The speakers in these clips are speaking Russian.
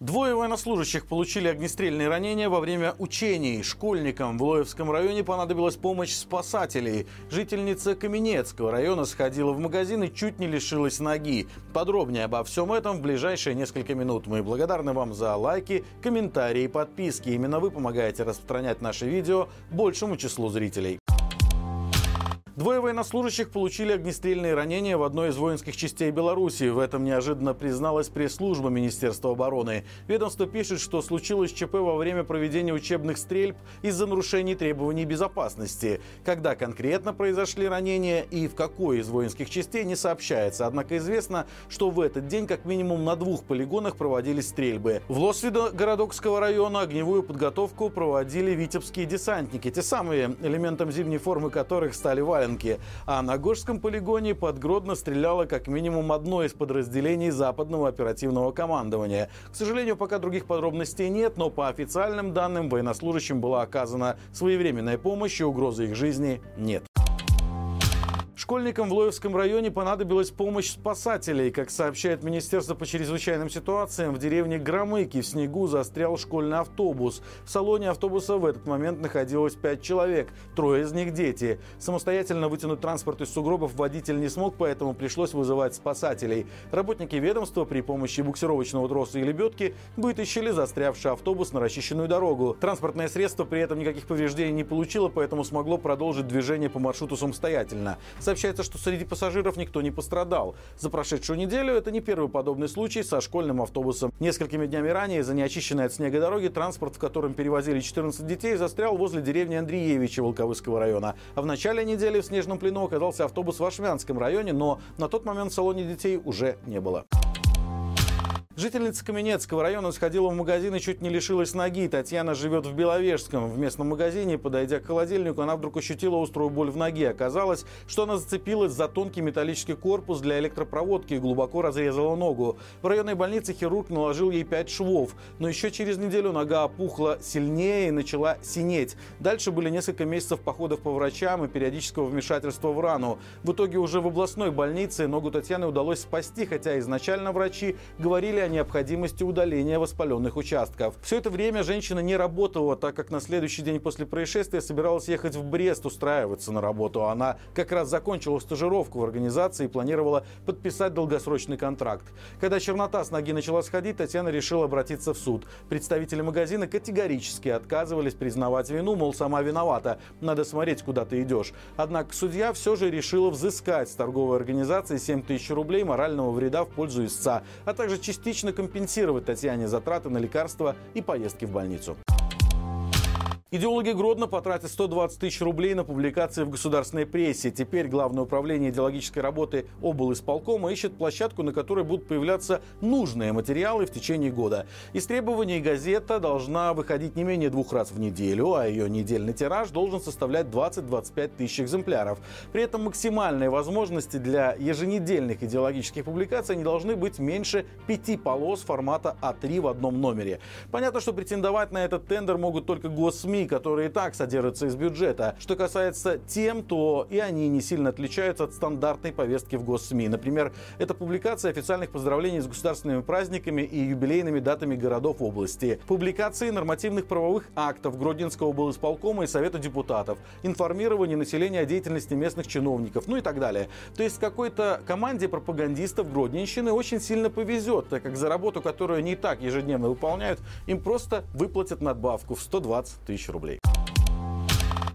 Двое военнослужащих получили огнестрельные ранения во время учений. Школьникам в Лоевском районе понадобилась помощь спасателей. Жительница Каменецкого района сходила в магазин и чуть не лишилась ноги. Подробнее обо всем этом в ближайшие несколько минут. Мы благодарны вам за лайки, комментарии и подписки. Именно вы помогаете распространять наши видео большему числу зрителей. Двое военнослужащих получили огнестрельные ранения в одной из воинских частей Беларуси. В этом неожиданно призналась пресс-служба Министерства обороны. Ведомство пишет, что случилось ЧП во время проведения учебных стрельб из-за нарушений требований безопасности. Когда конкретно произошли ранения и в какой из воинских частей не сообщается. Однако известно, что в этот день как минимум на двух полигонах проводились стрельбы. В Лосвидо городокского района огневую подготовку проводили витебские десантники. Те самые, элементом зимней формы которых стали валенки Луганке. А на Гожском полигоне под Гродно стреляло как минимум одно из подразделений западного оперативного командования. К сожалению, пока других подробностей нет, но по официальным данным военнослужащим была оказана своевременная помощь и угрозы их жизни нет. Школьникам в Лоевском районе понадобилась помощь спасателей. Как сообщает Министерство по чрезвычайным ситуациям, в деревне Громыки в снегу застрял школьный автобус. В салоне автобуса в этот момент находилось пять человек, трое из них дети. Самостоятельно вытянуть транспорт из сугробов водитель не смог, поэтому пришлось вызывать спасателей. Работники ведомства при помощи буксировочного троса и лебедки вытащили застрявший автобус на расчищенную дорогу. Транспортное средство при этом никаких повреждений не получило, поэтому смогло продолжить движение по маршруту самостоятельно. Сообщается, что среди пассажиров никто не пострадал. За прошедшую неделю это не первый подобный случай со школьным автобусом. Несколькими днями ранее за неочищенной от снега дороги транспорт, в котором перевозили 14 детей, застрял возле деревни Андреевича Волковыского района. А в начале недели в снежном плену оказался автобус в Ашмянском районе, но на тот момент в салоне детей уже не было. Жительница Каменецкого района сходила в магазин и чуть не лишилась ноги. Татьяна живет в Беловежском. В местном магазине, подойдя к холодильнику, она вдруг ощутила острую боль в ноге. Оказалось, что она зацепилась за тонкий металлический корпус для электропроводки и глубоко разрезала ногу. В районной больнице хирург наложил ей 5 швов. Но еще через неделю нога опухла сильнее и начала синеть. Дальше были несколько месяцев походов по врачам и периодического вмешательства в рану. В итоге уже в областной больнице ногу Татьяны удалось спасти, хотя изначально врачи говорили о необходимости удаления воспаленных участков. Все это время женщина не работала, так как на следующий день после происшествия собиралась ехать в Брест устраиваться на работу. Она как раз закончила стажировку в организации и планировала подписать долгосрочный контракт. Когда чернота с ноги начала сходить, Татьяна решила обратиться в суд. Представители магазина категорически отказывались признавать вину, мол, сама виновата, надо смотреть, куда ты идешь. Однако судья все же решила взыскать с торговой организации 7 тысяч рублей морального вреда в пользу истца, а также частично частично компенсировать Татьяне затраты на лекарства и поездки в больницу. Идеологи Гродно потратят 120 тысяч рублей на публикации в государственной прессе. Теперь Главное управление идеологической работы обл. исполкома ищет площадку, на которой будут появляться нужные материалы в течение года. Из требований газета должна выходить не менее двух раз в неделю, а ее недельный тираж должен составлять 20-25 тысяч экземпляров. При этом максимальные возможности для еженедельных идеологических публикаций не должны быть меньше пяти полос формата А3 в одном номере. Понятно, что претендовать на этот тендер могут только госсми, которые и так содержатся из бюджета. Что касается тем, то и они не сильно отличаются от стандартной повестки в госсми. Например, это публикация официальных поздравлений с государственными праздниками и юбилейными датами городов области, публикации нормативных правовых актов Гродненского облсполкома и Совета депутатов, информирование населения о деятельности местных чиновников, ну и так далее. То есть какой-то команде пропагандистов Гродненщины очень сильно повезет, так как за работу, которую они и так ежедневно выполняют, им просто выплатят надбавку в 120 тысяч рублей.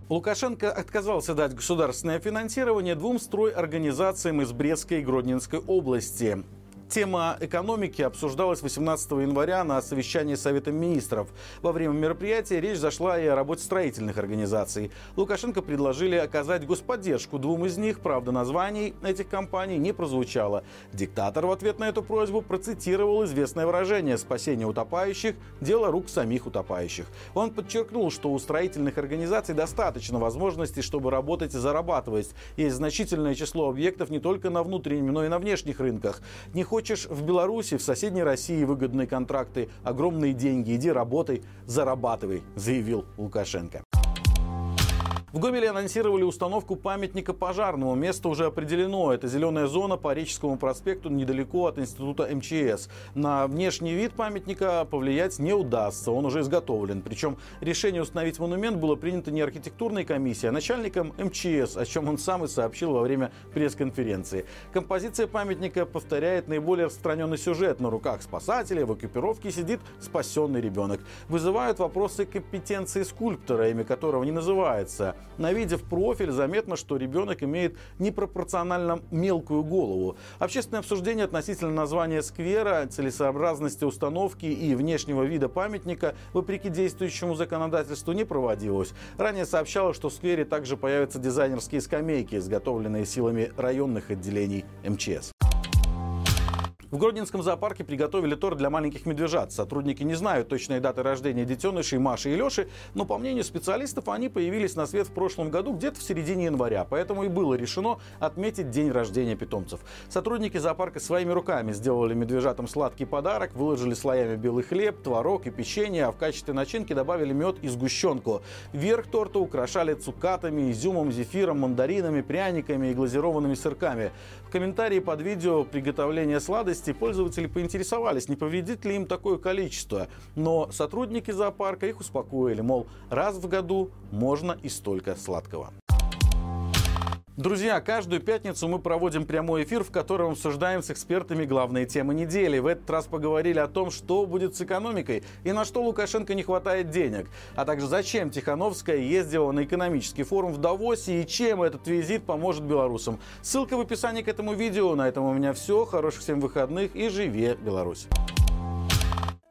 Лукашенко отказался дать государственное финансирование двум стройорганизациям из Брестской и Гродненской области. Тема экономики обсуждалась 18 января на совещании Совета министров. Во время мероприятия речь зашла и о работе строительных организаций. Лукашенко предложили оказать господдержку двум из них, правда названий этих компаний не прозвучало. Диктатор в ответ на эту просьбу процитировал известное выражение «спасение утопающих – дело рук самих утопающих». Он подчеркнул, что у строительных организаций достаточно возможностей, чтобы работать и зарабатывать. Есть значительное число объектов не только на внутреннем, но и на внешних рынках. Не хочешь в Беларуси, в соседней России выгодные контракты, огромные деньги, иди работай, зарабатывай, заявил Лукашенко. В Гомеле анонсировали установку памятника пожарному. Место уже определено. Это зеленая зона по Реческому проспекту недалеко от института МЧС. На внешний вид памятника повлиять не удастся. Он уже изготовлен. Причем решение установить монумент было принято не архитектурной комиссией, а начальником МЧС, о чем он сам и сообщил во время пресс-конференции. Композиция памятника повторяет наиболее распространенный сюжет. На руках спасателей в экипировке сидит спасенный ребенок. Вызывают вопросы компетенции скульптора, имя которого не называется. На виде в профиль заметно, что ребенок имеет непропорционально мелкую голову. Общественное обсуждение относительно названия сквера, целесообразности установки и внешнего вида памятника, вопреки действующему законодательству, не проводилось. Ранее сообщалось, что в сквере также появятся дизайнерские скамейки, изготовленные силами районных отделений МЧС. В Гродненском зоопарке приготовили торт для маленьких медвежат. Сотрудники не знают точной даты рождения детенышей Маши и Леши, но по мнению специалистов они появились на свет в прошлом году где-то в середине января, поэтому и было решено отметить день рождения питомцев. Сотрудники зоопарка своими руками сделали медвежатам сладкий подарок, выложили слоями белый хлеб, творог и печенье, а в качестве начинки добавили мед и сгущенку. Верх торта украшали цукатами, изюмом, зефиром, мандаринами, пряниками и глазированными сырками. В комментарии под видео приготовления сладости части пользователи поинтересовались, не повредит ли им такое количество. Но сотрудники зоопарка их успокоили, мол, раз в году можно и столько сладкого. Друзья, каждую пятницу мы проводим прямой эфир, в котором обсуждаем с экспертами главные темы недели. В этот раз поговорили о том, что будет с экономикой и на что Лукашенко не хватает денег, а также зачем Тихановская ездила на экономический форум в Давосе и чем этот визит поможет белорусам. Ссылка в описании к этому видео. На этом у меня все. Хороших всем выходных и живе Беларусь!